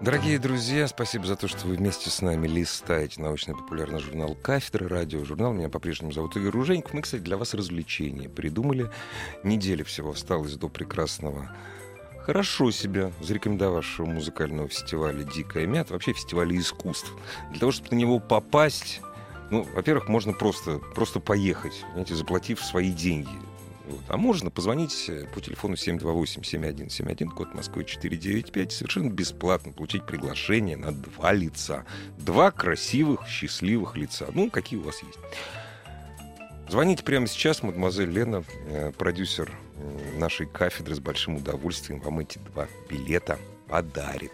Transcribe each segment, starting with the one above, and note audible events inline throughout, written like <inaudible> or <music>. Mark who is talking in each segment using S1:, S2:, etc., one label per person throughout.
S1: Дорогие друзья, спасибо за то, что вы вместе с нами листаете научно-популярный журнал «Кафедра», радиожурнал. Меня по-прежнему зовут Игорь Руженьков. Мы, кстати, для вас развлечения придумали. Неделя всего осталось до прекрасного хорошо себя зарекомендовавшего музыкального фестиваля «Дикая мята», вообще фестиваля искусств. Для того, чтобы на него попасть, ну, во-первых, можно просто, просто поехать, знаете, заплатив свои деньги. Вот. А можно позвонить э, по телефону 728-7171, код Москвы 495, совершенно бесплатно получить приглашение на два лица. Два красивых, счастливых лица. Ну, какие у вас есть. Звоните прямо сейчас, мадемуазель Лена, э, продюсер нашей кафедры, с большим удовольствием вам эти два билета подарит.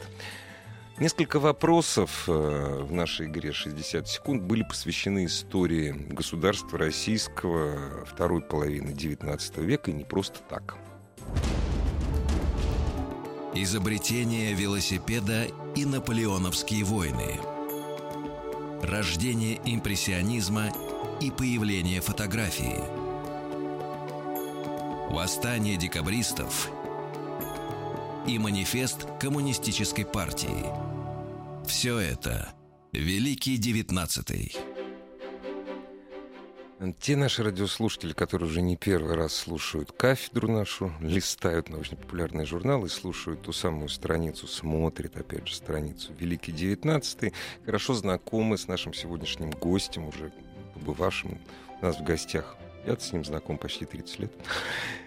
S1: Несколько вопросов э, в нашей игре «60 секунд» были посвящены истории государства российского второй половины XIX века, и не просто так.
S2: Изобретение велосипеда и наполеоновские войны. Рождение импрессионизма и появление фотографии. Восстание декабристов и манифест коммунистической партии. Все это Великий Девятнадцатый.
S1: Те наши радиослушатели, которые уже не первый раз слушают кафедру нашу, листают научно-популярные журналы, слушают ту самую страницу, смотрят, опять же, страницу Великий Девятнадцатый, хорошо знакомы с нашим сегодняшним гостем, уже побывавшим у нас в гостях. Я с ним знаком почти 30 лет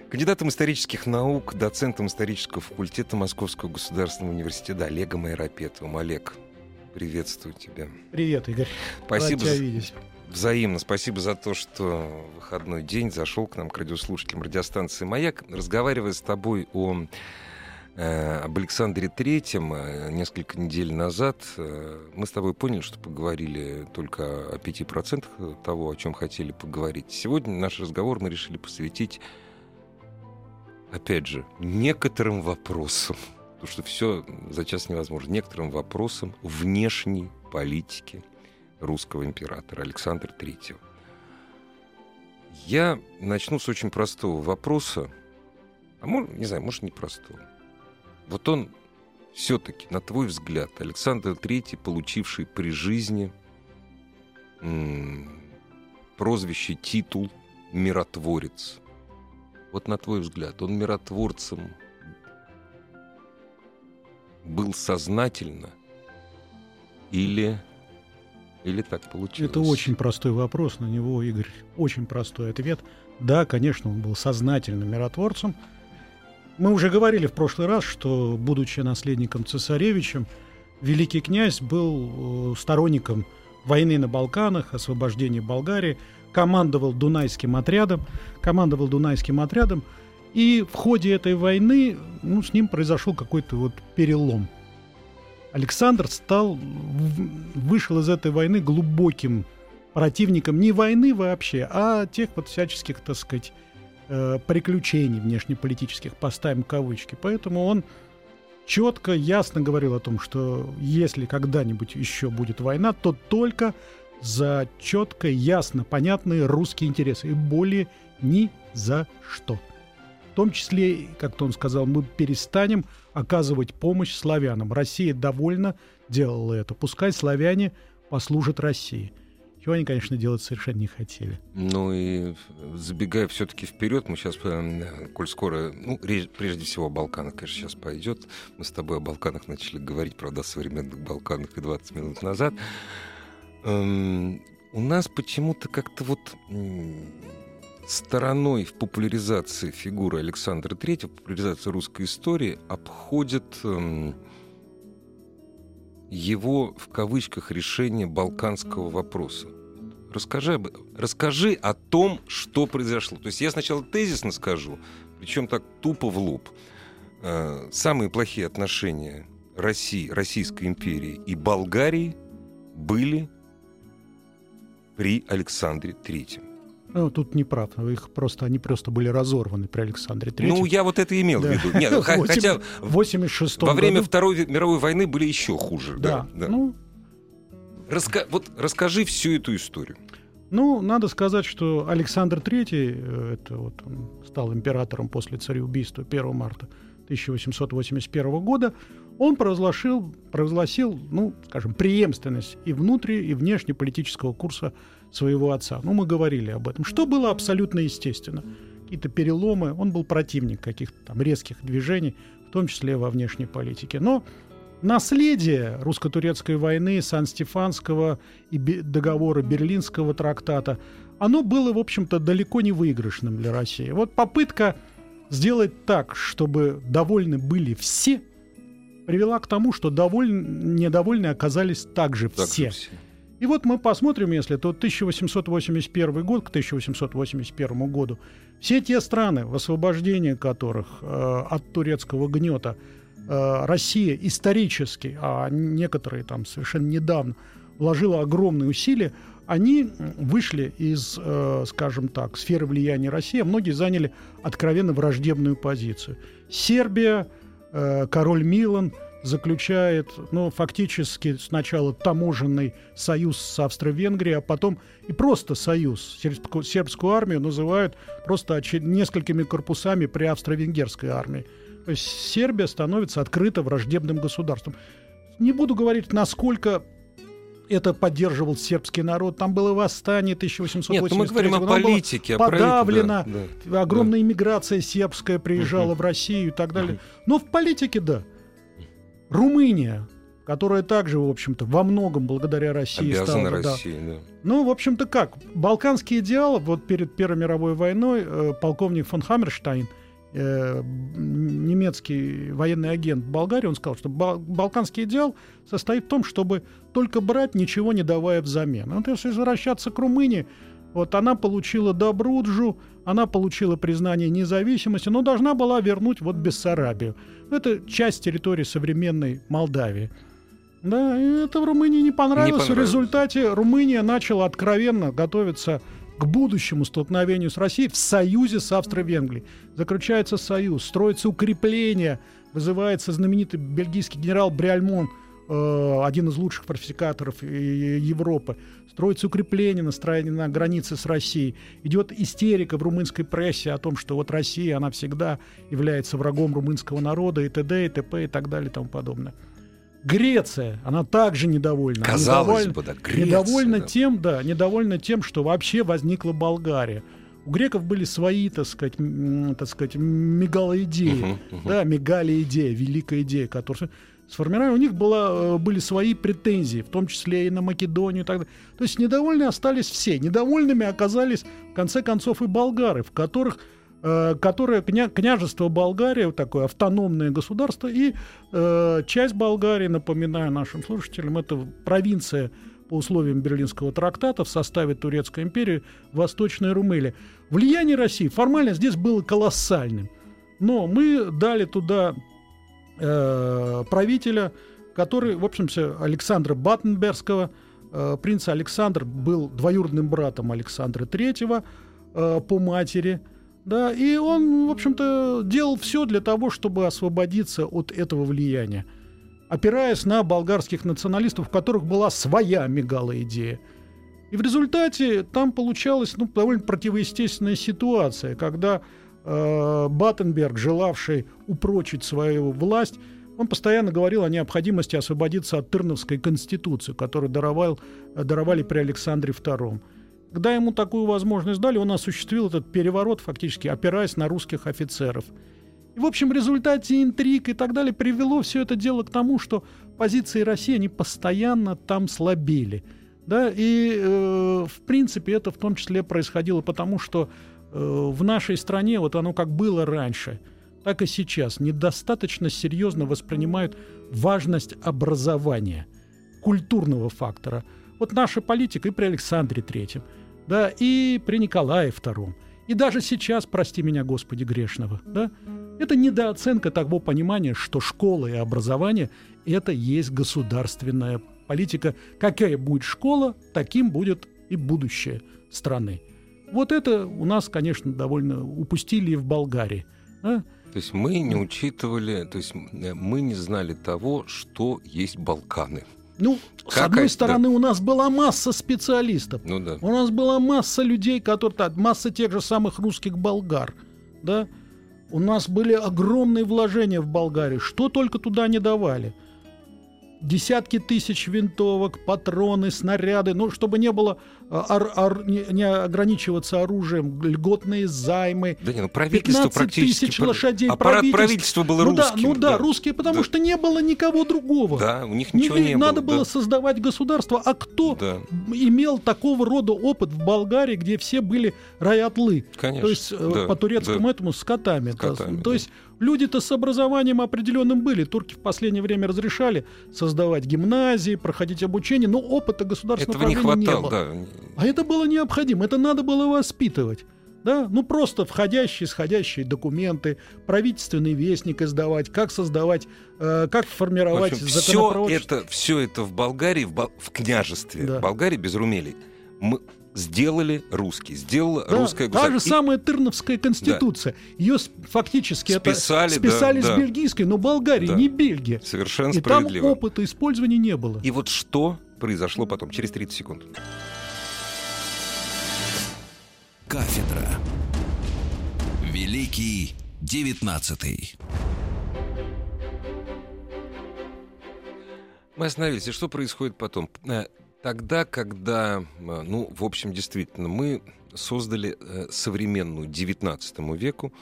S1: кандидатом исторических наук, доцентом исторического факультета Московского государственного университета Олегом Айропетовым. Олег, приветствую тебя.
S3: Привет, Игорь.
S1: Спасибо.
S3: Рад тебя видеть.
S1: Взаимно. Спасибо за то, что выходной день зашел к нам, к радиослушателям радиостанции «Маяк». Разговаривая с тобой о э, об Александре Третьем э, несколько недель назад э, мы с тобой поняли, что поговорили только о 5% того, о чем хотели поговорить. Сегодня наш разговор мы решили посвятить опять же, некоторым вопросам, <laughs> потому что все за час невозможно, некоторым вопросам внешней политики русского императора Александра III. Я начну с очень простого вопроса, а может, не знаю, может, не простого. Вот он все-таки, на твой взгляд, Александр III, получивший при жизни м- прозвище, титул «миротворец», вот на твой взгляд, он миротворцем был сознательно или, или так получилось?
S3: Это очень простой вопрос, на него, Игорь, очень простой ответ. Да, конечно, он был сознательным миротворцем. Мы уже говорили в прошлый раз, что, будучи наследником цесаревичем, великий князь был э, сторонником войны на Балканах, освобождения Болгарии – командовал Дунайским отрядом, командовал Дунайским отрядом, и в ходе этой войны ну, с ним произошел какой-то вот перелом. Александр стал, вышел из этой войны глубоким противником не войны вообще, а тех вот всяческих, так сказать, э, приключений внешнеполитических, поставим кавычки. Поэтому он четко, ясно говорил о том, что если когда-нибудь еще будет война, то только за четко, ясно, понятные русские интересы. И более ни за что. В том числе, как-то он сказал, мы перестанем оказывать помощь славянам. Россия довольно делала это. Пускай славяне послужат России. Чего они, конечно, делать совершенно не хотели.
S1: Ну и забегая все-таки вперед, мы сейчас, э, коль скоро, ну, прежде всего о Балканах, конечно, сейчас пойдет. Мы с тобой о Балканах начали говорить, правда, о современных Балканах и 20 минут назад. Эм, у нас почему-то как-то вот стороной в популяризации фигуры Александра III, в популяризации русской истории обходит эм, его, в кавычках, решение балканского вопроса. Расскажи, об, расскажи о том, что произошло. То есть я сначала тезисно скажу, причем так тупо в лоб. Э, самые плохие отношения России, Российской империи и Болгарии были при Александре III.
S3: Ну, тут не прав. Их просто, они просто были разорваны при Александре Третьем.
S1: Ну, я вот это имел
S3: Да.
S1: в виду. Нет, <laughs> х-
S3: 8
S1: хотя
S3: в 86
S1: во время
S3: году.
S1: Второй мировой войны были еще хуже.
S3: Да.
S1: Да, да.
S3: Ну,
S1: Раска- Вот расскажи всю эту историю.
S3: Ну, надо сказать, что Александр III, э, это вот он стал императором после цареубийства 1 марта 1881 года, он провозгласил, провозгласил, ну, скажем, преемственность и внутри, и внешнеполитического курса своего отца. Ну, мы говорили об этом. Что было абсолютно естественно. Какие-то переломы, он был противник каких-то там резких движений, в том числе во внешней политике. Но наследие русско-турецкой войны, Сан-Стефанского и договора Берлинского трактата, оно было, в общем-то, далеко не выигрышным для России. Вот попытка сделать так, чтобы довольны были все, привела к тому, что довольны, недовольны оказались также
S1: Так
S3: все.
S1: все.
S3: И вот мы посмотрим, если то 1881 год к 1881 году, все те страны, в освобождении которых э, от турецкого гнета э, Россия исторически, а некоторые там совершенно недавно, вложила огромные усилия, они вышли из, э, скажем так, сферы влияния России, а многие заняли откровенно враждебную позицию. Сербия, э, король Милан заключает, ну, фактически сначала таможенный союз с Австро-Венгрией, а потом и просто союз. Сербскую, сербскую армию называют просто оче- несколькими корпусами при австро-венгерской армии. То есть Сербия становится открыто враждебным государством. Не буду говорить, насколько это поддерживал сербский народ. Там было восстание 1883
S1: Нет, ну мы говорим о
S3: года.
S1: Политике,
S3: подавлено.
S1: да, да.
S3: Огромная иммиграция сербская приезжала в Россию и так далее. Но в политике, да. Румыния, которая также, в общем-то, во многом благодаря России
S1: Обязана
S3: стала... да.
S1: России, да.
S3: Ну, в общем-то, как? Балканский идеал, вот перед Первой мировой войной э, полковник фон Хаммерштайн, э, немецкий военный агент Болгарии, он сказал, что бал- балканский идеал состоит в том, чтобы только брать, ничего не давая взамен. Вот если возвращаться к Румынии, вот она получила Добруджу, она получила признание независимости, но должна была вернуть вот Бессарабию. Это часть территории современной Молдавии. Да, и это в Румынии не понравилось.
S1: понравилось.
S3: В результате Румыния начала откровенно готовиться к будущему столкновению с Россией в союзе с Австро-Венгрией. Заключается союз, строится укрепление, вызывается знаменитый бельгийский генерал Бриальмон, э, один из лучших фортификаторов э, Европы. Строится укрепление на, строении- на границе с Россией. Идет истерика в румынской прессе о том, что вот Россия, она всегда является врагом румынского народа и т.д. и т.п. и так далее и тому подобное. Греция, она также недовольна.
S1: Казалось
S3: Недовольна-
S1: бы, да, Греция,
S3: недовольна
S1: да.
S3: тем, да, недовольна тем, что вообще возникла Болгария. У греков были свои, так сказать, так сказать, мегалоидеи,
S1: Мгм, мгм.
S3: да, мегалия идея, великая идея, которая сформировали. У них была, э, были свои претензии, в том числе и на Македонию и так далее. То есть недовольны остались все. Недовольными оказались, в конце концов, и болгары, в которых которое кня- княжество Болгария, такое автономное государство, и э, часть Болгарии, напоминаю нашим слушателям, это провинция по условиям Берлинского трактата в составе Турецкой империи Восточная Румелия. Влияние России формально здесь было колоссальным. Но мы дали туда э, правителя, который, в общем-то, Александра Баттенбергского. Э, принц Александр был двоюродным братом Александра III э, по матери. Да, и он, в общем-то, делал все для того, чтобы освободиться от этого влияния, опираясь на болгарских националистов, у которых была своя мегалоидея. И в результате там получалась ну, довольно противоестественная ситуация, когда э, Баттенберг, желавший упрочить свою власть, он постоянно говорил о необходимости освободиться от Тырновской конституции, которую даровал, даровали при Александре II. Когда ему такую возможность дали, он осуществил этот переворот, фактически опираясь на русских офицеров. И, в общем, в результате интриг и так далее привело все это дело к тому, что позиции России, они постоянно там слабели. Да, и, э, в принципе, это в том числе происходило потому, что э, в нашей стране, вот оно как было раньше, так и сейчас, недостаточно серьезно воспринимают важность образования, культурного фактора. Вот наша политика и при Александре Третьем, да, и при Николае Втором, и даже сейчас, прости меня, Господи, грешного, да, это недооценка того понимания, что школа и образование – это есть государственная политика. Какая будет школа, таким будет и будущее страны. Вот это у нас, конечно, довольно упустили и в Болгарии. Да?
S1: То есть мы не учитывали, то есть мы не знали того, что есть Балканы.
S3: Ну, как с одной это? стороны, у нас была масса специалистов.
S1: Ну да.
S3: У нас была масса людей, которые... Масса тех же самых русских болгар. Да? У нас были огромные вложения в Болгарии. Что только туда не давали десятки тысяч винтовок, патроны, снаряды, ну, чтобы не было, ор, а, ор, не, не ограничиваться оружием, льготные займы.
S1: Да не, ну правительство практически...
S3: тысяч лошадей.
S1: Аппарат правительства, правительства был
S3: ну,
S1: русским.
S3: Да, ну да, да, русские, потому да. что не было никого другого.
S1: Да, у них ничего не, не
S3: Надо
S1: было.
S3: было да. создавать государство. А кто да. имел такого рода опыт в Болгарии, где все были раятлы?
S1: Конечно.
S3: То есть э,
S1: да,
S3: по турецкому да. этому скотами.
S1: скотами
S3: то, да. то есть Люди-то с образованием определенным были. Турки в последнее время разрешали создавать гимназии, проходить обучение, но опыта государственного
S1: Этого не хватало,
S3: не было.
S1: Да.
S3: А это было необходимо, это надо было воспитывать. Да? Ну, просто входящие, исходящие документы, правительственный вестник издавать, как создавать, э, как формировать
S1: в общем, все это, все это в Болгарии, в, в княжестве, да. Болгарии без Румелии. Мы, сделали русский, сделала
S3: да,
S1: русская
S3: государство. Та же самая Тырновская конституция. Да. Ее фактически
S1: списали,
S3: это, списали
S1: да,
S3: с
S1: да.
S3: бельгийской, но Болгария
S1: да.
S3: не Бельгия.
S1: Совершенно
S3: И
S1: справедливо.
S3: там опыта использования не было.
S1: И вот что произошло потом, через 30 секунд.
S2: Кафедра. Великий девятнадцатый.
S1: Мы остановились. И что происходит потом? Тогда, когда, э, ну, в общем, действительно, мы создали э, современную XIX веку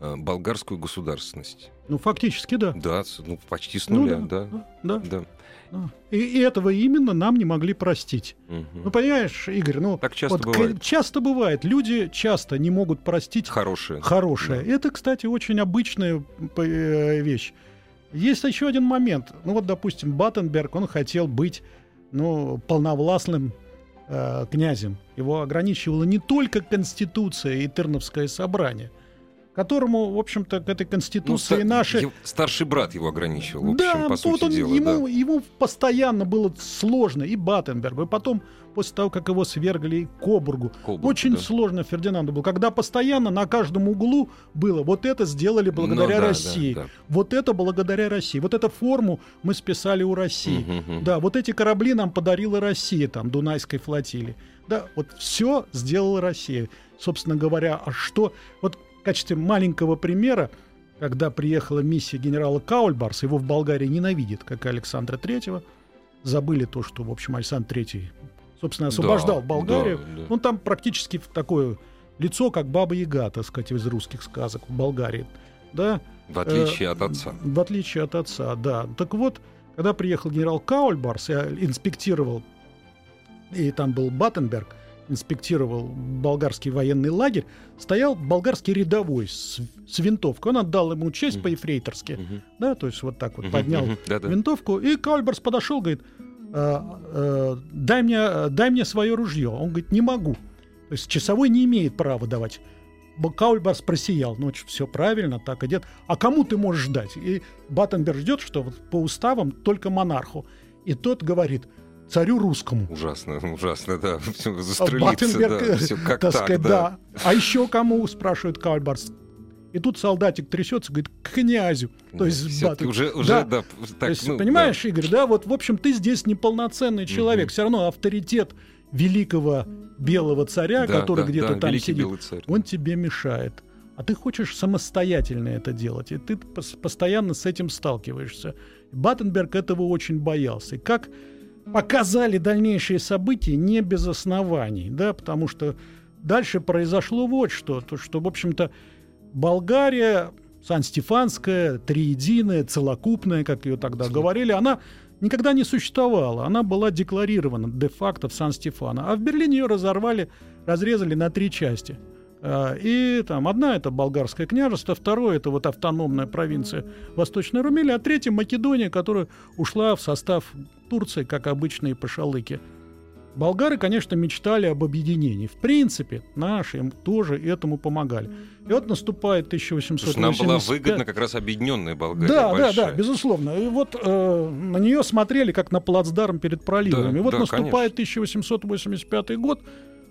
S1: э, болгарскую государственность.
S3: Ну, фактически, да.
S1: Да, ну, почти с нуля,
S3: ну,
S1: да.
S3: Да. да. да. И, и этого именно нам не могли простить.
S1: Угу.
S3: Ну, понимаешь, Игорь, ну...
S1: Так часто
S3: вот,
S1: бывает.
S3: Часто бывает. Люди часто не могут простить...
S1: Хорошее.
S3: Хорошее. Да. Это, кстати, очень обычная вещь. Есть еще один момент. Ну, вот, допустим, Баттенберг, он хотел быть ну, полновластным э, князем. Его ограничивала не только Конституция и Терновское собрание, которому, в общем-то, к этой Конституции
S1: ну,
S3: наши...
S1: Старший брат его ограничивал, в
S3: да,
S1: общем, по
S3: вот
S1: сути
S3: он,
S1: дела.
S3: Ему,
S1: да.
S3: ему постоянно было сложно, и Баттенбергу, и потом после того, как его свергли Кобургу.
S1: Кобург,
S3: Очень
S1: да.
S3: сложно Фердинанду было, когда постоянно на каждом углу было вот это сделали благодаря
S1: ну, да,
S3: России,
S1: да, да.
S3: вот это благодаря России, вот эту форму мы списали у России,
S1: Угу, угу.
S3: да, вот эти корабли нам подарила Россия, там, Дунайской флотилии. Да, вот все сделала Россия. Собственно говоря, а что... Вот в качестве маленького примера, когда приехала миссия генерала Каульбарс, его в Болгарии ненавидят, как и Александра Третьего, забыли то, что, в общем, Александр Третий собственно, освобождал
S1: да,
S3: Болгарию.
S1: Да, да.
S3: Он там практически такое лицо, как Баба Яга, так сказать, из русских сказок в Болгарии. Да?
S1: В отличие
S3: э,
S1: от отца.
S3: В отличие от отца, да. Так вот, когда приехал генерал Каульбарс, я инспектировал, и там был Баттенберг, инспектировал болгарский военный лагерь, стоял болгарский рядовой с, с винтовкой. Он отдал ему честь mm-hmm. по-ефрейторски. Mm-hmm. Да, то есть вот так вот mm-hmm. поднял mm-hmm. винтовку. И Каульбарс подошел, говорит, э, э, дай, мне, дай мне свое ружье. Он говорит, не могу. То есть часовой не имеет права давать. Каульбарс просиял. Ну, все правильно, так и идет. А кому ты можешь дать? И Баттенберг ждет, что вот по уставам только монарху. И тот говорит, царю русскому.
S1: Ужасно, <laughs> ужасно, да. Все застрелиться, да. Все как так,
S3: сказать,
S1: да.
S3: да. А еще кому, спрашивает Каульбарс. И тут солдатик трясется, говорит, к князю. То есть,
S1: Все
S3: Баттен...
S1: уже, уже,
S3: да.
S1: да. так,
S3: То есть,
S1: ну,
S3: понимаешь, да. Игорь, да, вот, в общем, ты здесь неполноценный человек.
S1: Мгм.
S3: Все равно авторитет великого белого царя,
S1: Да,
S3: который
S1: да,
S3: где-то
S1: да,
S3: там сидит, он тебе мешает. А ты хочешь самостоятельно это делать, и ты пос- постоянно с этим сталкиваешься. Баттенберг этого очень боялся. И как показали дальнейшие события, не без оснований, да, потому что дальше произошло вот что, то, что, в общем-то, Болгария, Сан-Стефанская, триединая, целокупная, как ее тогда говорили, она никогда не существовала. Она была декларирована де-факто в Сан-Стефано. А в Берлине ее разорвали, разрезали на три части. А, И там одна это болгарское княжество, второе это вот автономная провинция Восточной Румелия, а третья Македония, которая ушла в состав Турции, как обычные пошалыки. Болгары, конечно, мечтали об объединении. В принципе, наши им тоже этому помогали. И вот наступает 1885...
S1: Потому что нам была выгодна как раз объединенная Болгария.
S3: Да, да,
S1: большая.
S3: да, безусловно. И вот э, на нее смотрели как на плацдарм перед проливами.
S1: Да,
S3: и вот
S1: да,
S3: наступает 1885 год,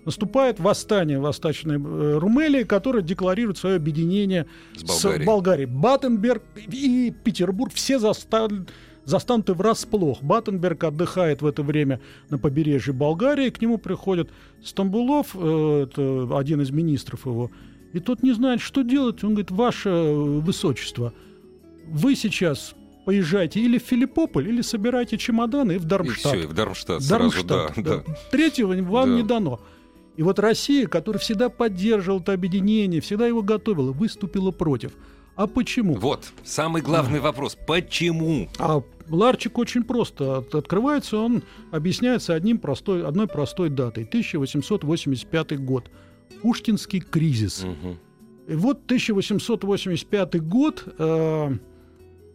S3: наступает восстание Восточной э, Румелии, которое декларирует свое объединение
S1: С
S3: с
S1: Болгарией.
S3: Болгарией. Батенберг и Петербург все застан- застануты врасплох. Батенберг отдыхает в это время на побережье Болгарии, к нему приходит Стамбулов, э, это один из министров его, и тот не знает, что делать. Он говорит, ваше высочество, вы сейчас поезжайте или в Филиппополь, или собирайте чемоданы и в
S1: И
S3: Дармштадт.
S1: все, и в Дармштадт сразу, да,
S3: Дармштадт,
S1: да.
S3: да. Третьего вам
S1: Да.
S3: не дано. И вот Россия, которая всегда поддерживала это объединение, всегда его готовила, выступила против. А почему?
S1: Вот, самый главный вопрос. Почему?
S3: А Ларчик очень просто от- открывается, он объясняется одним простой, одной простой датой. 1885 год. Пушкинский кризис.
S1: Мгм.
S3: И вот 1885 год, э,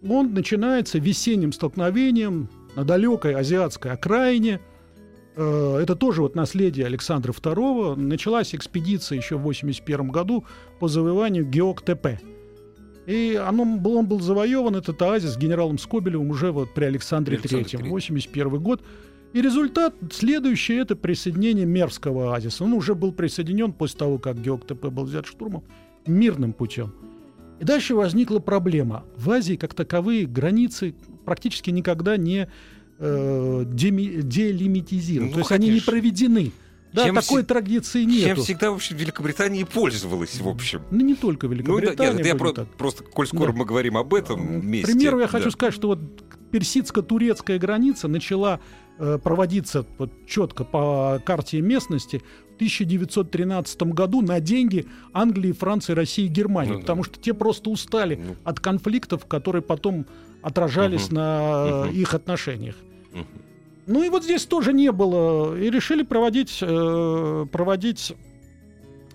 S3: он начинается весенним столкновением на далекой азиатской окраине. Э, это тоже вот наследие Александра II. Началась экспедиция еще в 81 году по завоеванию Геоктепе. И оно, он был завоеван, этот оазис, генералом Скобелевым уже вот при Александре III,
S1: III.
S3: 81 год. И результат следующий – это присоединение Мервского оазиса. Он уже был присоединен после того, как Геоктепе был взят штурмом, мирным путем. И дальше возникла проблема. В Азии, как таковые, границы практически никогда не э, делимитизированы.
S1: Ну,
S3: То есть они не проведены. Да,
S1: Чем
S3: такой традиции
S1: Чем
S3: нету.
S1: всегда, в общем, Великобритания и пользовалась, в общем.
S3: Ну, не только
S1: Ну, да,
S3: Великобритания.
S1: нет, я про-
S3: так.
S1: просто, коль скоро
S3: Да.
S1: мы говорим об этом
S3: К
S1: месте.
S3: примеру, я
S1: да.
S3: хочу сказать, что вот персидско-турецкая граница начала э, проводиться вот четко по карте местности в 1913 году на деньги Англии, Франции, России и Германии,
S1: Ну да.
S3: потому что те просто устали
S1: Ну.
S3: от конфликтов, которые потом отражались
S1: Мгм.
S3: на
S1: Мгм.
S3: их отношениях. Ну и вот здесь тоже не было. И решили проводить, э, проводить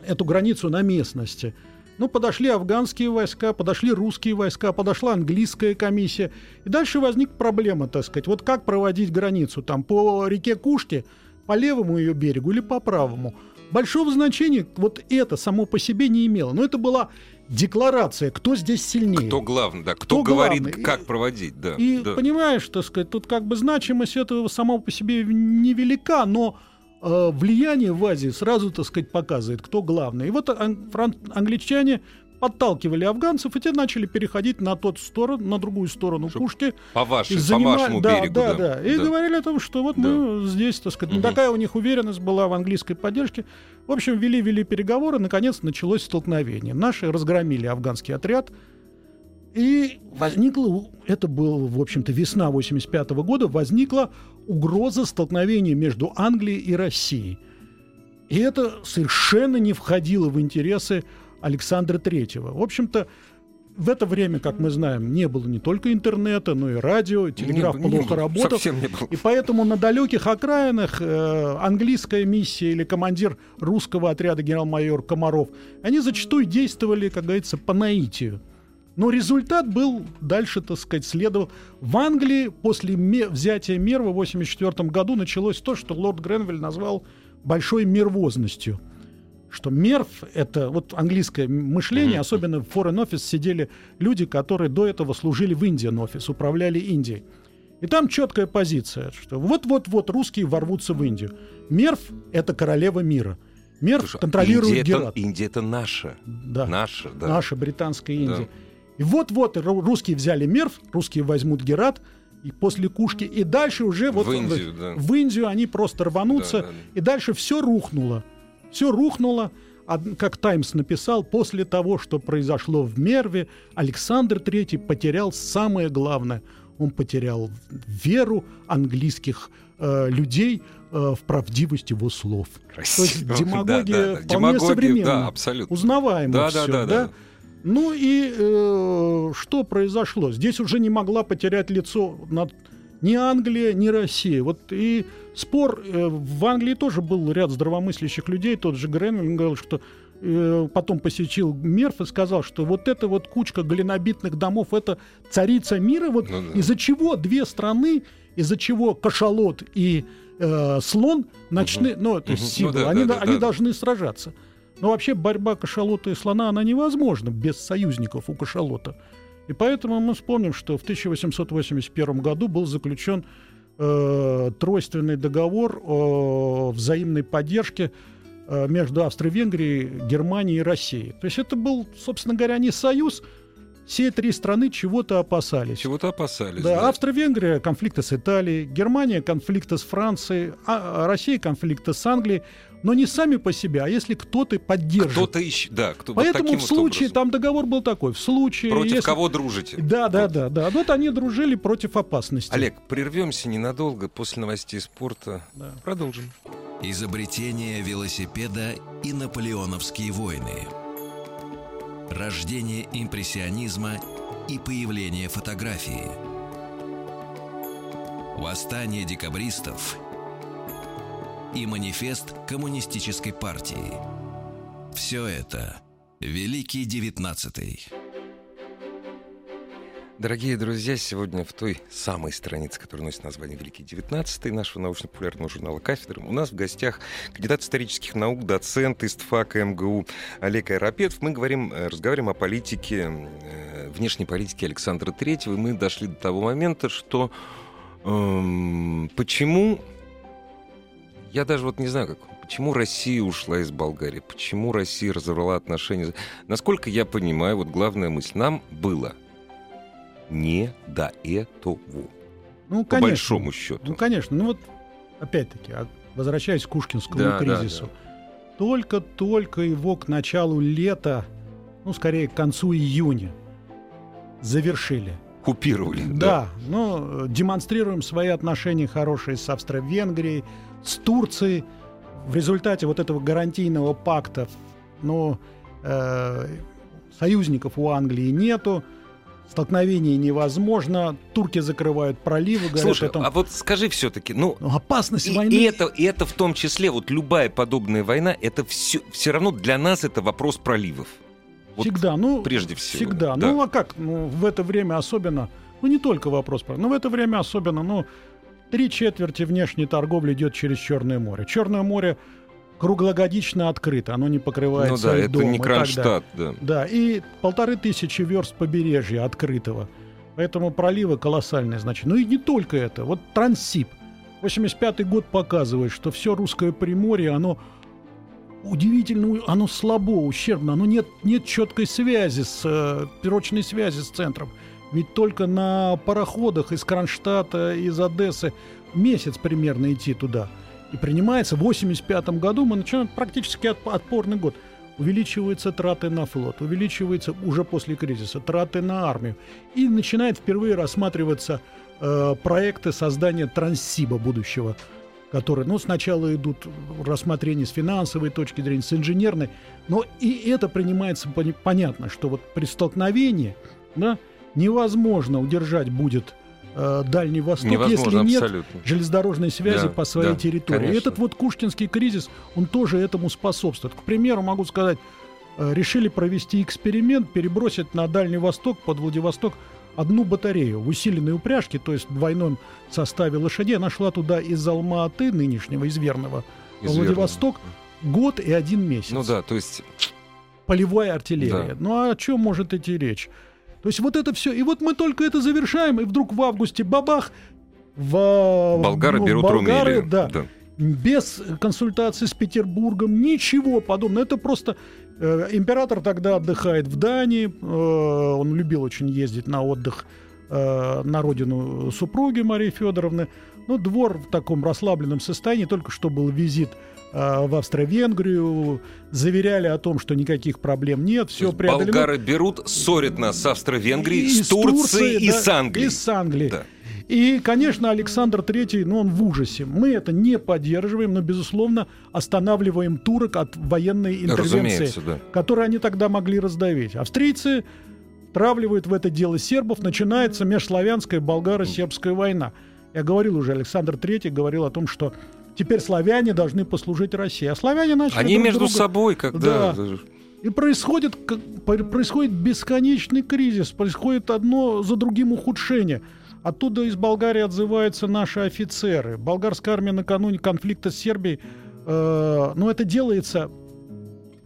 S3: эту границу на местности. Ну, подошли афганские войска, подошли русские войска, подошла английская комиссия. И дальше возникла проблема, так сказать. Вот как проводить границу? Там по реке Кушке, по левому ее берегу или по правому? Большого значения вот это само по себе не имело. Но это была декларация, кто здесь сильнее.
S1: Кто главный, да, кто,
S3: Кто
S1: говорит,
S3: главный?
S1: как проводить, да.
S3: И
S1: да.
S3: понимаешь, так сказать, тут как бы значимость этого сама по себе невелика, но э, влияние в Азии сразу, так сказать, показывает, кто главный. И вот ан- англичане подталкивали афганцев, и те начали переходить на тот сторону, на другую сторону
S1: Чтоб
S3: пушки.
S1: По, вашей,
S3: и
S1: по вашему
S3: да,
S1: берегу,
S3: да,
S1: да.
S3: да. И говорили о том, что вот мы здесь, так сказать,
S1: Мгм.
S3: такая у них уверенность была в английской поддержке. В общем, вели-вели переговоры, наконец началось столкновение. Наши разгромили афганский отряд, и возникла, это был, в общем-то, весна 85 года, возникла угроза столкновения между Англией и Россией. И это совершенно не входило в интересы Александра Третьего. В общем-то, в это время, как мы знаем, не было не только интернета, но и радио, телеграф
S1: Не- не
S3: плохо
S1: было,
S3: работал.
S1: Совсем не было.
S3: И поэтому на далеких окраинах э, английская миссия или командир русского отряда генерал-майор Комаров, они зачастую действовали, как говорится, по наитию. Но результат был дальше, так сказать, следовал. В Англии после взятия мер в 1984 году началось то, что лорд Гренвиль назвал большой мервозностью. Что мерв — это вот английское мышление,
S1: Мгм.
S3: особенно в Foreign Office сидели люди, которые до этого служили в Indian Office, управляли Индией. И там четкая позиция, что вот-вот-вот русские ворвутся в Индию. Мерв — это королева мира. Мерв
S1: Слушай,
S3: контролирует
S1: Индия это,
S3: Герат.
S1: Индия это наша.
S3: Да.
S1: Наша, да.
S3: Наша британская Индия.
S1: Да.
S3: И вот-вот ру- русские взяли Мерв, русские возьмут Герат, и после Кушки, и дальше уже вот
S1: в Индию, да.
S3: в Индию они просто рванутся,
S1: да, да.
S3: и дальше все рухнуло. Все рухнуло. Как Таймс написал, после того, что произошло в Мерве, Александр III потерял самое главное. Он потерял веру английских э, людей э, в правдивость его слов.
S1: Красиво.
S3: То есть <laughs>
S1: Да,
S3: демагогия
S1: да, да.
S3: вполне
S1: Демагогия,
S3: современна.
S1: Да, абсолютно.
S3: Узнаваемо
S1: Да,
S3: все,
S1: да, да, да.
S3: Ну и э, что произошло? Здесь уже не могла потерять лицо над- ни Англия, ни Россия. Вот и спор э, в Англии тоже был ряд здравомыслящих людей. Тот же Гренвилл говорил, что э, потом посетил Мерф и сказал, что вот эта вот кучка глинобитных домов это царица мира. Вот
S1: Ну да.
S3: из-за чего две страны, из-за чего кашалот и э, слон начны, ну то есть.
S1: Ну
S3: силы,
S1: да,
S3: они,
S1: да-
S3: да, они
S1: да.
S3: должны сражаться. Но вообще борьба кашалота и слона, она невозможна без союзников у кашалота. И поэтому мы вспомним, что в 1881 году был заключен э, тройственный договор о взаимной поддержке э, между Австро-Венгрией, Германией и Россией. То есть это был, собственно говоря, не союз, все три страны чего-то опасались.
S1: Чего-то опасались.
S3: Да,
S1: да.
S3: Австро-Венгрия конфликта с Италией, Германия конфликта с Францией, а Россия конфликта с Англией. Но не сами по себе, а если кто-то поддержит.
S1: Кто-то еще, да. Кто,
S3: Поэтому
S1: вот
S3: в случае,
S1: вот
S3: там договор был такой, в случае...
S1: Против
S3: если...
S1: кого дружите?
S3: Да, да, да, да. Вот они дружили против опасности.
S1: Олег, прервемся ненадолго после новостей спорта.
S3: Да.
S1: Продолжим.
S2: Изобретение велосипеда и наполеоновские войны. Рождение импрессионизма и появление фотографии. Восстание декабристов и манифест коммунистической партии. Все это Великий Девятнадцатый.
S1: Дорогие друзья, сегодня в той самой странице, которая носит название «Великий девятнадцатый» нашего научно-популярного журнала «Кафедра», у нас в гостях кандидат исторических наук, доцент из ТФАКа МГУ Олег Айрапетов. Мы говорим, э, разговариваем о политике, э, внешней политике Александра Третьего, и мы дошли до того момента, что эм, почему, я даже вот не знаю, как Почему Россия ушла из Болгарии? Почему Россия разорвала отношения? Насколько я понимаю, вот главная мысль, нам было не до этого.
S3: Ну, конечно.
S1: По большому счету.
S3: Ну, конечно. Ну, вот, опять-таки, возвращаясь к Кушкинскому
S1: Да, да,
S3: кризису. Только-только его к началу лета, ну, скорее, к концу июня, завершили.
S1: Купировали.
S3: Да, но э, демонстрируем свои отношения хорошие с Австро-Венгрией, с Турцией. В результате вот этого гарантийного пакта, ну, э, союзников у Англии нету, столкновений невозможно, турки закрывают проливы, говорят,
S1: Слушай,
S3: это
S1: а вот скажи все-таки, ну,
S3: ну, опасность
S1: и,
S3: войны.
S1: и это, и это в том числе, вот любая подобная война, это все, все равно для нас это вопрос проливов. Вот
S3: всегда, ну,
S1: прежде всего.
S3: Всегда.
S1: Да.
S3: Ну, а как? Ну, в это время особенно, ну, не только вопрос про, но в это время особенно, ну, три четверти внешней торговли идет через Черное море. Черное море круглогодично открыто, оно не
S1: Ну
S3: покрывается
S1: да, это не
S3: так далее.
S1: Кронштадт, да.
S3: Да, и полторы тысячи верст побережья открытого. Поэтому проливы колоссальные значит. Ну и не только это. Вот Транссиб. 85 год показывает, что все русское приморье, оно удивительно, оно слабо, ущербно, оно нет, нет четкой связи с, э, прочной связи с центром. Ведь только на пароходах из Кронштадта, из Одессы месяц примерно идти туда. И принимается в 85 году, мы начинаем практически отп- отпорный год. Увеличиваются траты на флот, увеличиваются уже после кризиса траты на армию. И начинает впервые рассматриваться э, проекты создания Транссиба будущего, которые, ну, сначала идут рассмотрение с финансовой точки зрения, с инженерной, но и это принимается понятно, что вот при столкновении, да, невозможно удержать будет э, Дальний Восток,
S1: Невозможно
S3: если нет
S1: абсолютно.
S3: железнодорожной связи
S1: Да,
S3: по своей
S1: да,
S3: территории.
S1: конечно.
S3: Этот вот Кушкинский кризис, он тоже этому способствует. К примеру, могу сказать, э, решили провести эксперимент, перебросить на Дальний Восток, под Владивосток, одну батарею в усиленной упряжке, то есть в двойном составе лошадей. Она шла туда из Алма-Аты, нынешнего, из Верного,
S1: Из
S3: Владивосток год и один месяц.
S1: Ну да, то есть
S3: Полевая артиллерия.
S1: Да.
S3: Ну а о чем может идти речь? То есть вот это все. И вот мы только это завершаем, и вдруг в августе бабах в
S1: болгары
S3: ну,
S1: берут
S3: болгары,
S1: Румелию.
S3: Да, без консультации с Петербургом, ничего подобного. Это просто э, император тогда отдыхает в Дании, э, он любил очень ездить на отдых э, на родину супруги Марии Федоровны. Ну, двор в таком расслабленном состоянии, только что был визит э, в Австро-Венгрию, заверяли о том, что никаких проблем нет, все преодолено.
S1: болгары берут, ссорят нас с Австро-Венгрией, с Турцией и
S3: да,
S1: с Англией.
S3: И с Англией.
S1: Да.
S3: И, конечно, Александр III, ну, он в ужасе. Мы это не поддерживаем, но, безусловно, останавливаем турок от военной интервенции,
S1: да.
S3: которую они тогда могли раздавить. Австрийцы травливают в это дело сербов, начинается межславянская болгаро-сербская война. Я говорил уже, Александр III говорил о том, что теперь славяне должны послужить России. А славяне начали
S1: Они
S3: друг
S1: между
S3: друга-
S1: собой, когда...
S3: и происходит, происходит бесконечный кризис, происходит одно за другим ухудшение. Оттуда из Болгарии отзываются наши офицеры. Болгарская армия накануне конфликта с Сербией, э, ну это делается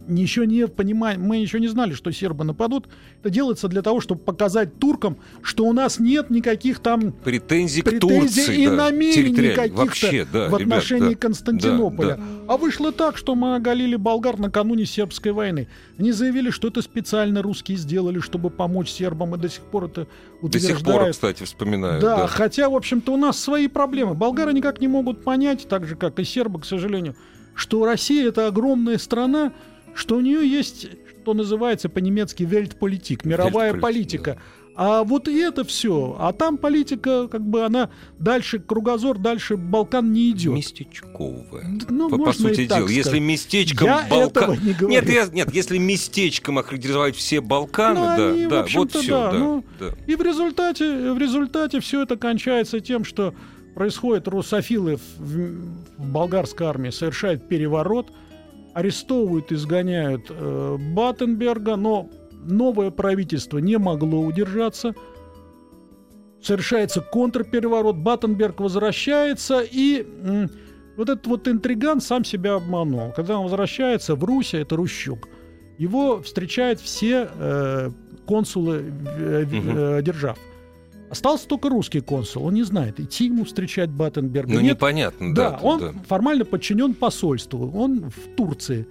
S3: еще не понимаем, мы еще не знали, что сербы нападут. Это делается для того, чтобы показать туркам, что у нас нет никаких там
S1: претензий, к
S3: претензий
S1: Турции,
S3: и
S1: да,
S3: намерений каких-то
S1: Вообще, да,
S3: в
S1: ребят,
S3: отношении
S1: да.
S3: Константинополя.
S1: Да,
S3: А вышло так, что мы оголили болгар накануне сербской войны. Они заявили, что это специально русские сделали, чтобы помочь сербам, и до сих пор это
S1: До сих
S3: утверждают.
S1: пор, кстати, вспоминаю.
S3: Да,
S1: Да,
S3: хотя, в общем-то, у нас свои проблемы. Болгары никак не могут понять, так же, как и сербы, к сожалению, что Россия — это огромная страна, что у нее есть, что называется по-немецки «Weltpolitik», мировая политика. А вот и это все. А там политика, как бы она дальше, кругозор дальше Балкан не идет.
S1: Местечковая.
S3: Ну,
S1: По, по сути дела, если
S3: сказать.
S1: местечком
S3: Я
S1: Балкан...
S3: не говорю.
S1: Нет, я- нет, если местечком охарактеризовать все Балканы,
S3: Ну,
S1: да,
S3: они,
S1: да, вот все,
S3: да,
S1: да,
S3: ну,
S1: да.
S3: И в результате, в результате все это кончается тем, что происходит русофилы в, в болгарской армии совершают переворот, арестовывают, изгоняют э, Баттенберга, но новое правительство не могло удержаться. Совершается контрпереворот, Баттенберг возвращается, и м, вот этот вот интриган сам себя обманул. Когда он возвращается в Русь, это Рущук, его встречают все э, консулы э, э, держав. Остался только русский консул. Он не знает, идти ему встречать Баттенберга.
S1: Ну,
S3: нет.
S1: непонятно,
S3: Да,
S1: да.
S3: он
S1: да.
S3: формально подчинен посольству. Он в Турции,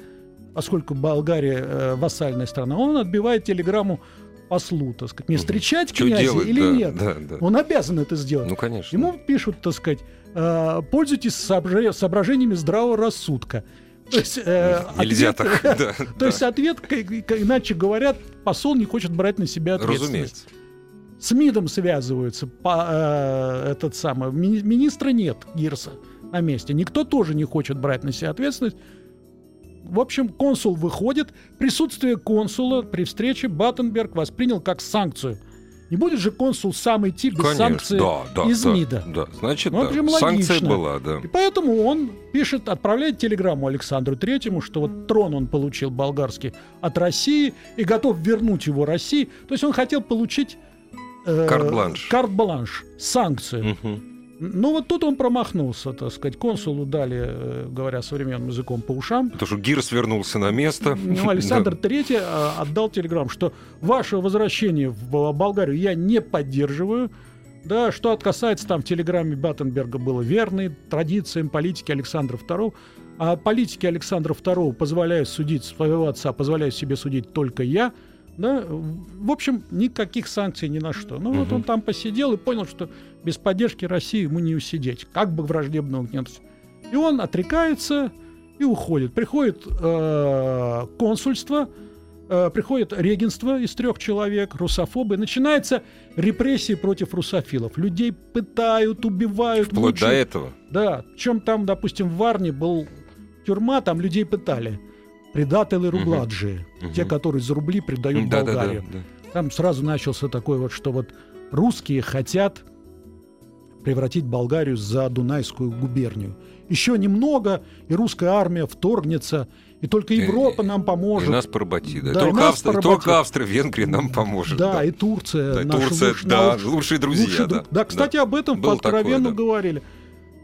S3: поскольку Болгария э, вассальная страна, он отбивает телеграмму послу, так сказать, не встречать
S1: Чё
S3: князя
S1: делать,
S3: или
S1: да,
S3: нет.
S1: Да, да.
S3: Он обязан это сделать.
S1: Ну, конечно.
S3: Ему пишут, так сказать, э, пользуйтесь сообра- соображениями здравого рассудка. То есть, э,
S1: Нельзя
S3: ответ-
S1: так, да, <laughs>
S3: То
S1: да.
S3: есть ответ, иначе говорят, посол не хочет брать на себя ответственность.
S1: Разумеется.
S3: С МИДом связываются. По, э, этот самый, ми- министра нет, Гирса, на месте. Никто тоже не хочет брать на себя ответственность. В общем, консул выходит. Присутствие консула при встрече Баттенберг воспринял как санкцию. Не будет же консул сам идти без
S1: Конечно,
S3: санкции
S1: да, да,
S3: из
S1: да,
S3: МИДа.
S1: Да, значит,
S3: Ну,
S1: да. санкция была, да.
S3: И поэтому он пишет, отправляет телеграмму Александру Третьему, что вот трон он получил болгарский от России и готов вернуть его России. То есть он хотел получить э,
S1: Карт-бланш.
S3: карт-бланш, санкцию.
S1: Мгм.
S3: Ну вот тут он промахнулся, так сказать. Консулу дали, э, говоря современным языком, по ушам.
S1: Потому что Гирс вернулся на место.
S3: Ну, Александр III э, отдал телеграмму, что ваше возвращение в Болгарию я не поддерживаю. Да, что касается там в телеграмме Баттенберга было верной традициям политики Александра II. А политики Александра II позволяю судить своего отца, позволяю себе судить только я. Да, в общем, никаких санкций ни на что. Ну, вот
S1: Мгм.
S3: он там посидел и понял, что без поддержки России ему не усидеть. Как бы враждебно он ни относился. И он отрекается и уходит. Приходит э, консульство, э, приходит регенство из трех человек, русофобы. Начинается репрессии против русофилов. Людей пытают, убивают,
S1: Вплоть до
S3: мучают.
S1: этого.
S3: Да, чем там, допустим, в Варне был тюрьма, там людей пытали. Предатели Ругладжи,
S1: Мгм.
S3: те, которые за рубли предают
S1: Да, да, да,
S3: Болгарию.
S1: да.
S3: Там сразу начался такой вот, что вот русские хотят превратить Болгарию за Дунайскую губернию. Еще немного, и русская армия вторгнется, и только
S1: И-
S3: Европа нам
S1: И
S3: поможет.
S1: нас поработит. Да.
S3: Да, и
S1: только,
S3: нас
S1: Австрия,
S3: поработит.
S1: только Австрия, Венгрия нам поможет.
S3: да, и Турция.
S1: Да, и Турция,
S3: лучшие-
S1: да,
S3: лучшие-
S1: друзья.
S3: лучшие
S1: да,
S3: дру- да, кстати, об этом
S1: Было
S3: откровенно
S1: такое, да.
S3: говорили.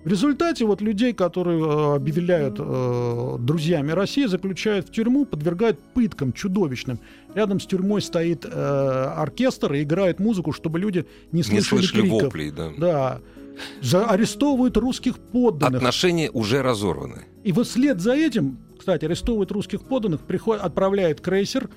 S3: В результате вот людей, которые э, объявляют э, друзьями России, заключают в тюрьму, подвергают пыткам чудовищным. Рядом с тюрьмой стоит э, оркестр и играет музыку, чтобы люди не
S1: Не
S3: слышали,
S1: слышали
S3: криков.
S1: воплей, да.
S3: Да. За- арестовывают русских подданных.
S1: Отношения уже разорваны.
S3: И вот вслед за этим, кстати, арестовывают русских подданных, приходит, отправляет крейсер,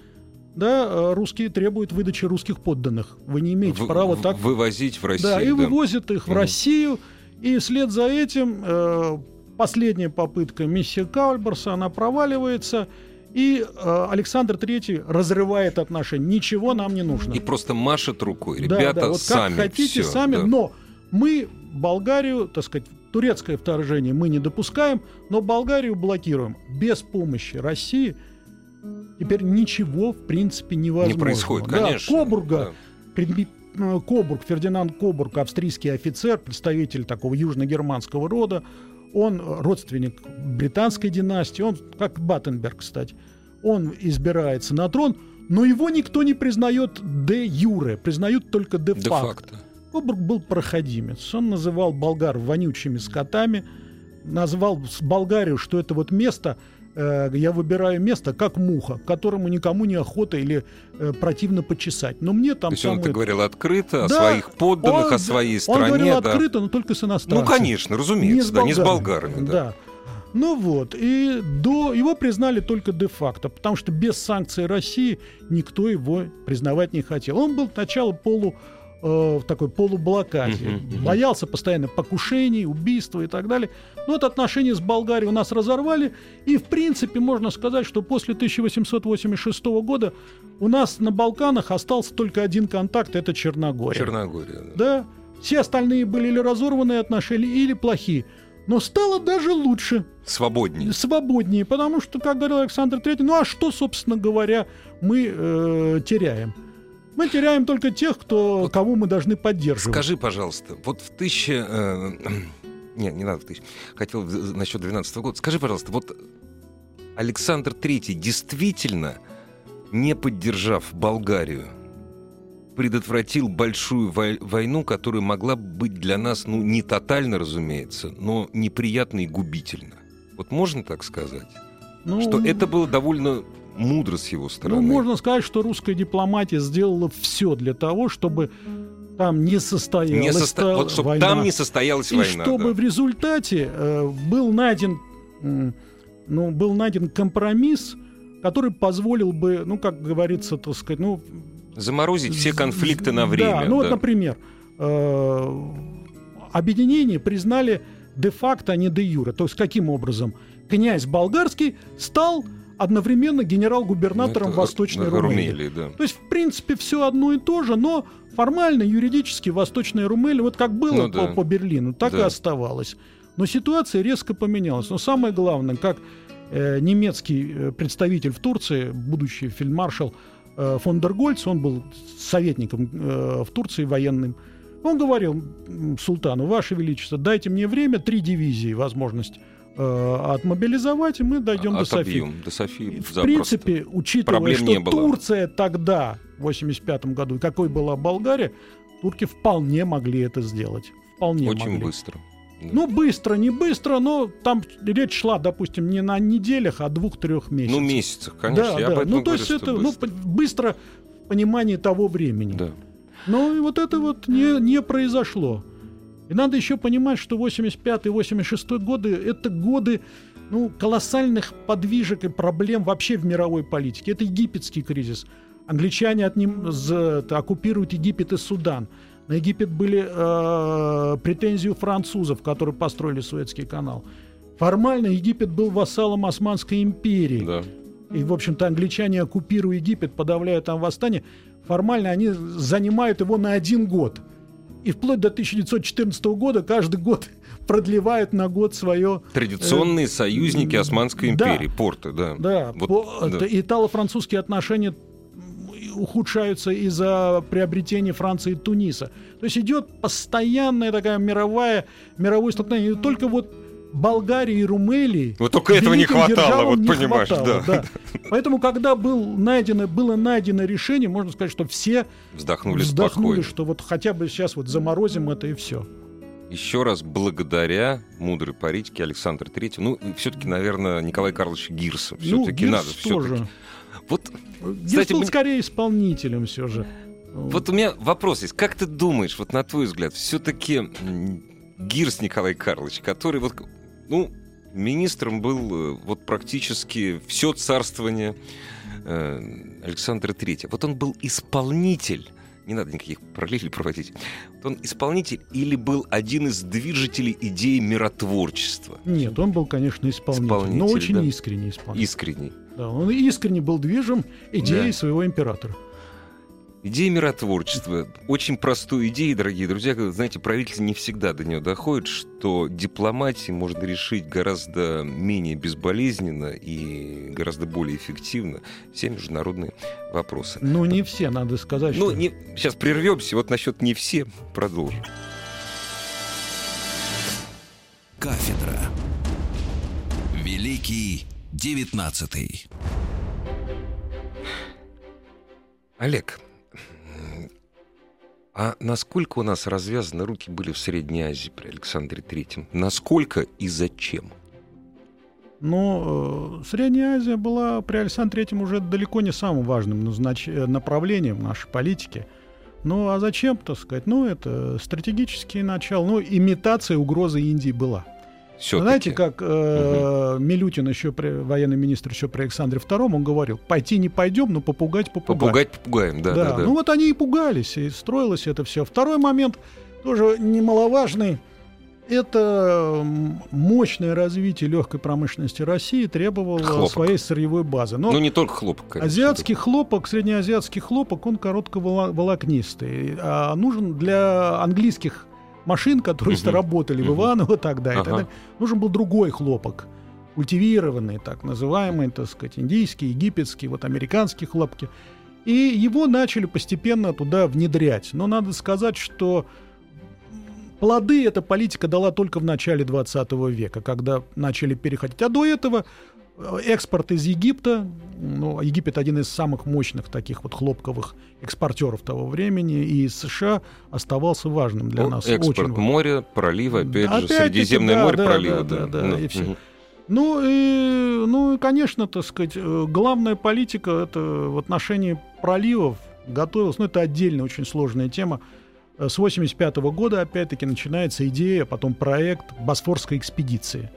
S3: да, э, русские требуют выдачи русских подданных. Вы не имеете
S1: В-
S3: права так
S1: Вывозить в Россию.
S3: да, и
S1: да.
S3: вывозят их в. Россию. И вслед за этим э, последняя попытка миссии Каульберса, она проваливается. И э, Александр III разрывает отношения. Ничего нам не нужно.
S1: И просто машет рукой.
S3: Да,
S1: Ребята,
S3: да, вот
S1: сами.
S3: как хотите,
S1: всё,
S3: сами.
S1: да.
S3: Но мы Болгарию, так сказать, турецкое вторжение мы не допускаем, но Болгарию блокируем. Без помощи России теперь ничего, в принципе, невозможно.
S1: Не происходит,
S3: Да,
S1: конечно.
S3: Кобурга,
S1: да.
S3: Э, Кобург, Фердинанд Кобург, австрийский офицер, представитель такого южногерманского рода. Он родственник британской династии, он, как Баттенберг, кстати. Он избирается на трон, но его никто не признает де юре, признают только де факто. Кобург был проходимец. Он называл болгар вонючими скотами, назвал Болгарию, что это вот место, э, я выбираю место, как муха, которому никому не охота или э, противно почесать. Но мне там...
S1: То есть он это говорил открыто о
S3: Да,
S1: своих подданных,
S3: он-
S1: о своей
S3: Он
S1: стране.
S3: говорил
S1: да.
S3: открыто, но только с иностранцами.
S1: Ну, конечно, разумеется, да, не с болгарами. Да.
S3: Да. Ну вот, и до его признали только де-факто, потому что без санкций России никто его признавать не хотел. Он был сначала полу в такой полублокаде, боялся постоянно покушений, убийства и так далее. Но вот отношения с Болгарией у нас разорвали, и в принципе можно сказать, что после 1886 года у нас на Балканах остался только один контакт, это Черногория.
S1: Черногория. да.
S3: Да, все остальные были или разорванные отношения, или плохие. Но стало даже лучше,
S1: Свободнее.
S3: свободнее, потому что, как говорил Александр III, ну а что, собственно говоря, мы э, теряем? Мы теряем только тех, кто, кого мы должны поддерживать.
S1: Скажи, пожалуйста, вот в тысяча... э, <clears throat> Не, не надо в тысяча. Хотел насчет 12 года. Скажи, пожалуйста, вот Александр III действительно, не поддержав Болгарию, предотвратил большую вой- войну, которая могла бы быть для нас, ну, не тотально, разумеется, но неприятно и губительно. Вот можно так сказать?
S3: Ну,
S1: Что это было довольно мудро с его
S3: ну,
S1: стороны.
S3: можно сказать, что русская дипломатия сделала все для того, чтобы там не состоялась
S1: не состо- Вот чтобы
S3: война.
S1: там не состоялась
S3: И
S1: война.
S3: чтобы
S1: да.
S3: в результате э, был найден, м, ну, был найден компромисс, который позволил бы, ну, как говорится, так сказать, ну...
S1: Заморозить все конфликты на время.
S3: Да, ну вот,
S1: да.
S3: например, э, объединение признали де-факто, а не де-юре. То есть каким образом? Князь болгарский стал одновременно генерал-губернатором
S1: Ну, это,
S3: Восточной
S1: да,
S3: Румынии.
S1: Румелии, да.
S3: То есть, в принципе, все одно и то же, но формально, юридически Восточная Румелия, вот как было
S1: Ну
S3: по,
S1: да.
S3: по Берлину, так и
S1: Да.
S3: оставалось. Но ситуация резко поменялась. Но самое главное, как э, немецкий э, представитель в Турции, будущий фельдмаршал э, фон дер Гольц, он был советником э, в Турции военным, он говорил султану, Ваше Величество, дайте мне время, три дивизии, возможность отмобилизовать, и мы дойдем до Софии.
S1: До Софии.
S3: В принципе, учитывая,
S1: Проблем
S3: что. Турция тогда, в 85 году, и какой была Болгария, турки вполне могли это сделать. Вполне
S1: Очень
S3: могли.
S1: быстро.
S3: Ну, быстро, не быстро, но там речь шла, допустим, не на неделях, а двух-трех месяцев.
S1: Ну, месяцах, конечно.
S3: Да,
S1: я
S3: да. ну, то есть это ну,
S1: быстро.
S3: п- быстро в понимании того времени.
S1: Да.
S3: Но и вот это вот не, не произошло. И надо еще понимать, что 85-86 годы — это годы ну, колоссальных подвижек и проблем вообще в мировой политике. Это египетский кризис. Англичане от ним оккупируют Египет и Судан. На Египет были э, претензии у французов, которые построили Суэцкий канал. Формально Египет был вассалом Османской империи.
S1: Да.
S3: И, в общем-то, англичане оккупируют Египет, подавляют там восстание. Формально они занимают его на один год. И вплоть до 1914 года каждый год <laughs> продлевают на год свое...
S1: Традиционные союзники Османской
S3: Э, да.
S1: империи, порты, да.
S3: Да,
S1: Вот,
S3: по-
S1: да.
S3: итало-французские отношения ухудшаются из-за приобретения Франции и Туниса. То есть идет постоянная такая мировая, мировое столкновение. И только вот Болгарии и Румелии
S1: Вот только этого не хватало, вот
S3: не
S1: понимаешь,
S3: хватало,
S1: да.
S3: Поэтому, когда был найдено, было найдено решение, можно сказать, что все
S1: Вздохнули,
S3: вздохнули,
S1: спокойно.
S3: что вот хотя бы сейчас вот заморозим это и все.
S1: Еще раз благодаря мудрой политике Александра Третьего, ну, все-таки, наверное, Николая Карловича Гирса. Все-таки
S3: ну,
S1: надо.
S3: Гирс
S1: всё-таки.
S3: тоже.
S1: Вот,
S3: Гирс
S1: Кстати,
S3: был
S1: мне-
S3: скорее исполнителем все же.
S1: вот у меня вопрос есть. Как ты думаешь, вот на твой взгляд, все-таки Гирс Николай Карлович, который вот, ну, министром был э, вот практически все царствование э, Александра Третьего. Вот он был исполнитель, не надо никаких параллелей проводить, вот он исполнитель или был один из движителей идеи миротворчества?
S3: Нет, он был, конечно, исполнитель, но
S1: Исполнитель,
S3: очень
S1: да.
S3: искренний исполнитель.
S1: Искренний.
S3: Да, он искренне был движим идеей
S1: Да.
S3: своего императора.
S1: Идея миротворчества. Очень простой идеей, дорогие друзья. Знаете, правительство не всегда до нее доходит, что дипломатии можно решить гораздо менее безболезненно и гораздо более эффективно все международные вопросы.
S3: Но не все, надо сказать,
S1: Ну,
S3: что...
S1: не, сейчас прервемся, вот насчет не все продолжим.
S2: Кафедра. Великий девятнадцатый.
S1: Олег, а насколько у нас развязаны руки были в Средней Азии при Александре Третьем? Насколько и зачем?
S3: Но э, Средняя Азия была при Александре Третьем уже далеко не самым важным назнач... Э, направлением нашей политики. Ну а зачем, так сказать? Ну это стратегический начал. Ну имитация угрозы Индии была. Все Знаете, как э, угу. Милютин еще при, военный министр еще при Александре II, он говорил, пойти не пойдем, но попугать попугаем.
S1: Попугать попугаем, да, да,
S3: да. Ну вот они и пугались, и строилось это все. Второй момент тоже немаловажный. Это мощное развитие легкой промышленности России требовало хлопок. своей сырьевой базы.
S1: Но ну, не только хлопок, конечно.
S3: Азиатский да. хлопок, среднеазиатский хлопок, он коротковолокнистый. А нужен для английских машин, которые угу. работали угу. в Иваново тогда, ага. и так далее, нужен был другой хлопок. Культивированный, так называемый, так сказать, индийский, египетский, вот американские хлопки. И его начали постепенно туда внедрять. Но надо сказать, что Плоды эта политика дала только в начале 20 века, когда начали переходить. А до этого экспорт из Египта, ну, Египет один из самых мощных таких вот хлопковых экспортеров того времени, и США оставался важным для нас.
S1: Экспорт очень море, проливы, опять, опять же, Средиземное да, море, да, проливы.
S3: Да, да, да, да, и все. Угу. Ну и, ну и, конечно, так сказать, э, главная политика это в отношении проливов готовилась, ну это отдельная очень сложная тема, с 85 года, опять-таки, начинается идея, потом проект Босфорской экспедиции.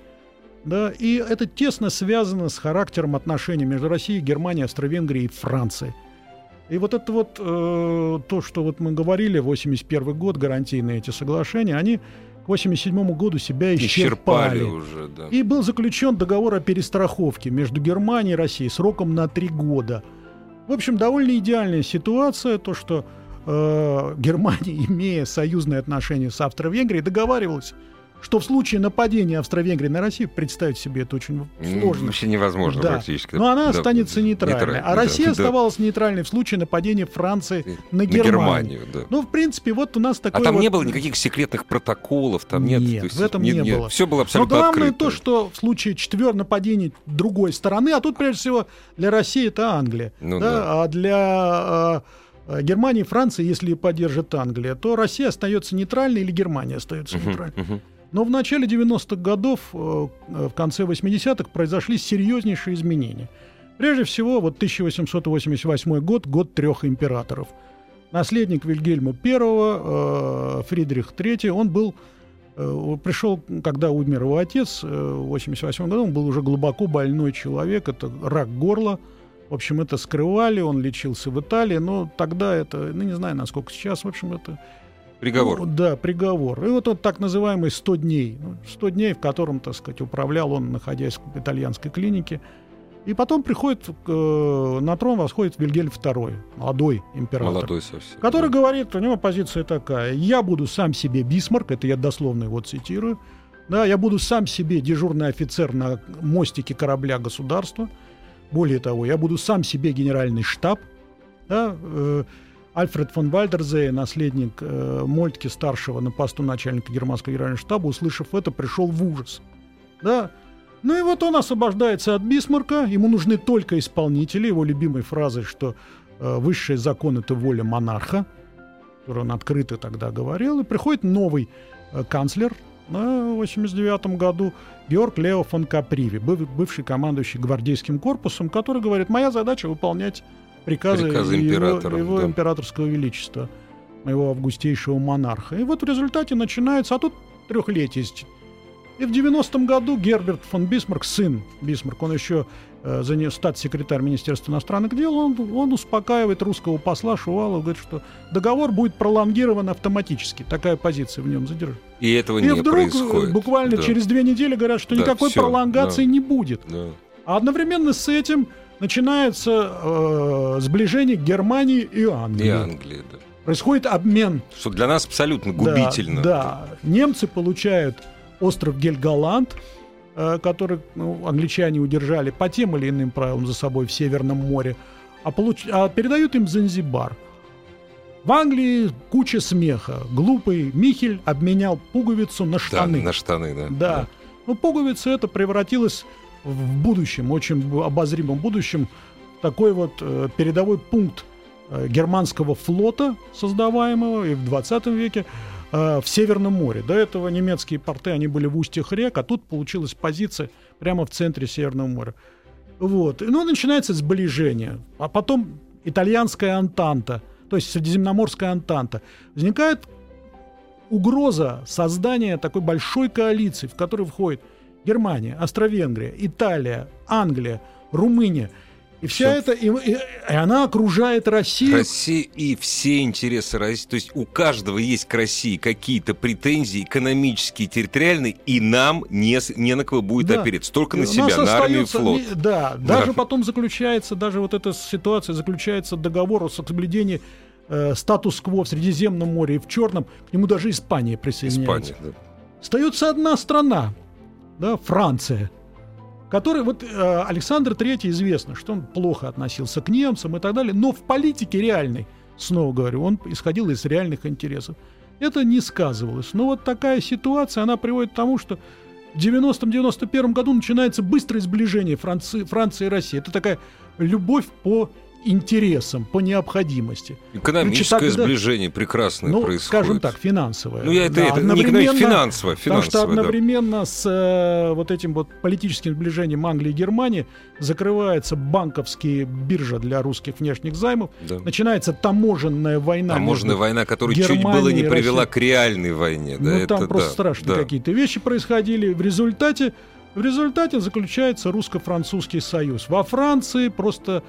S3: Да, и это тесно связано с характером отношений между Россией, Германией, Австро-Венгрией и Францией. И вот это вот э, то, что вот мы говорили, 81 год, гарантийные эти соглашения, они к 87 году себя исчерпали. исчерпали уже, да. И был заключен договор о перестраховке между Германией и Россией сроком на три года. В общем, довольно идеальная ситуация, то, что э, Германия, <laughs> имея союзные отношения с Австро-Венгрией, договаривалась что в случае нападения Австро-Венгрии на Россию, представить себе это очень сложно.
S1: Вообще невозможно
S3: да.
S1: практически.
S3: Но она да, останется нейтральной. нейтральной. А Россия да, оставалась да. нейтральной в случае нападения Франции на, на Германию. да. Ну, в принципе, вот у нас такой
S1: А там
S3: вот...
S1: не было никаких секретных протоколов, там нет?
S3: Нет, есть, в этом нет, не
S1: нет,
S3: было.
S1: Все было абсолютно
S3: Но главное
S1: открыто.
S3: то, что в случае четвертого нападения другой стороны, а тут, прежде всего, для России это Англия, ну, да, да. а для... А, Э, Германия и Франция, если поддержит Англия, то Россия остается нейтральной или Германия остается uh-huh, нейтральной. Uh-huh. Но в начале 90-х годов, э, э, в конце 80-х произошли серьезнейшие изменения. Прежде всего, вот 1888 год, год трех императоров. Наследник Вильгельма I, Фридрих III, он был пришел, когда умер его отец в 88 году, он был уже глубоко больной человек, это рак горла, в общем, это скрывали, он лечился в Италии, но тогда это, ну не знаю, насколько сейчас, в общем, это...
S1: Приговор.
S3: Ну, да, приговор. И вот он так называемый 100 дней. 100 ну, дней, в котором, так сказать, управлял он, находясь в итальянской клинике. И потом приходит э, на трон, восходит Вильгельм II, молодой император.
S1: Молодой совсем.
S3: Который да. говорит, у него позиция такая, я буду сам себе Бисмарк, это я дословно его цитирую, да, я буду сам себе дежурный офицер на мостике корабля государства, более того, я буду сам себе генеральный штаб. Да, э, Альфред фон Вальдерзе, наследник э, Мольтке старшего на посту начальника германского генерального штаба, услышав это, пришел в ужас. Да. Ну и вот он освобождается от Бисмарка, ему нужны только исполнители, его любимой фразой, что э, высший закон — это воля монарха, который он открыто тогда говорил, и приходит новый э, канцлер, в 1989 году Георг Лео фон Каприви, бывший командующий гвардейским корпусом, который говорит, моя задача выполнять приказы, приказы его, его да. императорского величества, моего августейшего монарха. И вот в результате начинается, а тут трехлетие и в 90-м году Герберт фон Бисмарк, сын Бисмарк, он еще э, за нее статс-секретарь Министерства иностранных дел, он, он успокаивает русского посла Шувалова, говорит, что договор будет пролонгирован автоматически. Такая позиция в нем задержана.
S1: И этого и не
S3: вдруг
S1: происходит.
S3: буквально да. через две недели говорят, что да, никакой все, пролонгации да. не будет.
S1: Да.
S3: А одновременно с этим начинается э, сближение Германии и Англии. И
S1: Англии, да.
S3: Происходит обмен.
S1: Что для нас абсолютно губительно.
S3: Да, да. немцы получают остров Гельголанд, э, который ну, англичане удержали по тем или иным правилам за собой в Северном море, а, получ... а передают им Занзибар. В Англии куча смеха. Глупый Михель обменял пуговицу на штаны.
S1: Да, на штаны, да.
S3: Да. да. Но пуговица это превратилась в будущем, очень обозримом будущем, такой вот э, передовой пункт э, германского флота, создаваемого и в 20 веке, Э, в Северном море. До этого немецкие порты, они были в устьях рек, а тут получилась позиция прямо в центре Северного моря. Вот. Ну, начинается сближение. А потом итальянская антанта, то есть Средиземноморская антанта. Возникает угроза создания такой большой коалиции, в которую входит Германия, Австро-Венгрия, Италия, Англия, Румыния. И вся эта, и, и, и она окружает Россию.
S1: Россия и все интересы России. То есть у каждого есть к России какие-то претензии экономические, территориальные, и нам не, не на кого будет да. опереться. Только на себя, на армию и флот.
S3: Да, даже да. потом заключается, даже вот эта ситуация заключается договор о соблюдении э, статус-кво в Средиземном море и в Черном. К нему даже Испания присоединяется. Испания, да. Остается одна страна, да, Франция который вот э, Александр III известно, что он плохо относился к немцам и так далее, но в политике реальной, снова говорю, он исходил из реальных интересов. Это не сказывалось. Но вот такая ситуация, она приводит к тому, что в 90-91 году начинается быстрое сближение Франции, Франции и России. Это такая любовь по интересам, по необходимости.
S1: Экономическое Значит, сближение прекрасное ну, происходит.
S3: скажем так, финансовое.
S1: Ну, я это, да, это не финансовое, финансовое.
S3: Потому что одновременно да. с э, вот этим вот политическим сближением Англии и Германии закрывается банковские биржа для русских внешних займов, да. начинается таможенная война.
S1: Таможенная война, которая чуть было не привела к реальной войне. Да,
S3: ну,
S1: это,
S3: там просто да, страшные да. какие-то вещи происходили. В результате, в результате заключается русско-французский союз. Во Франции просто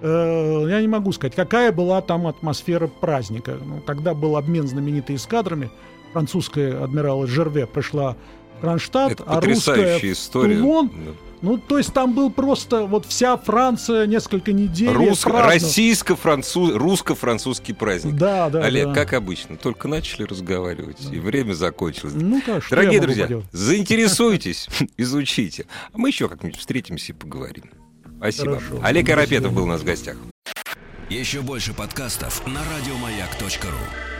S3: Э, я не могу сказать, какая была там атмосфера праздника. Ну, когда был обмен знаменитыми эскадрами, французская адмирал Жерве пришла в Кронштадт, Это а русская история. в Тулон. Да. Ну, то есть там был просто вот вся Франция несколько недель.
S1: Русско- российско-француз, русско-французский праздник.
S3: Да, да.
S1: Олег,
S3: да.
S1: как обычно, только начали разговаривать, да. и время закончилось.
S3: Ну так,
S1: Дорогие друзья, заинтересуйтесь, <laughs> изучите. А мы еще как-нибудь встретимся и поговорим. Спасибо. Хорошо. Олег Арапетов был у нас в гостях.
S2: Еще больше подкастов на радиомаяк.ру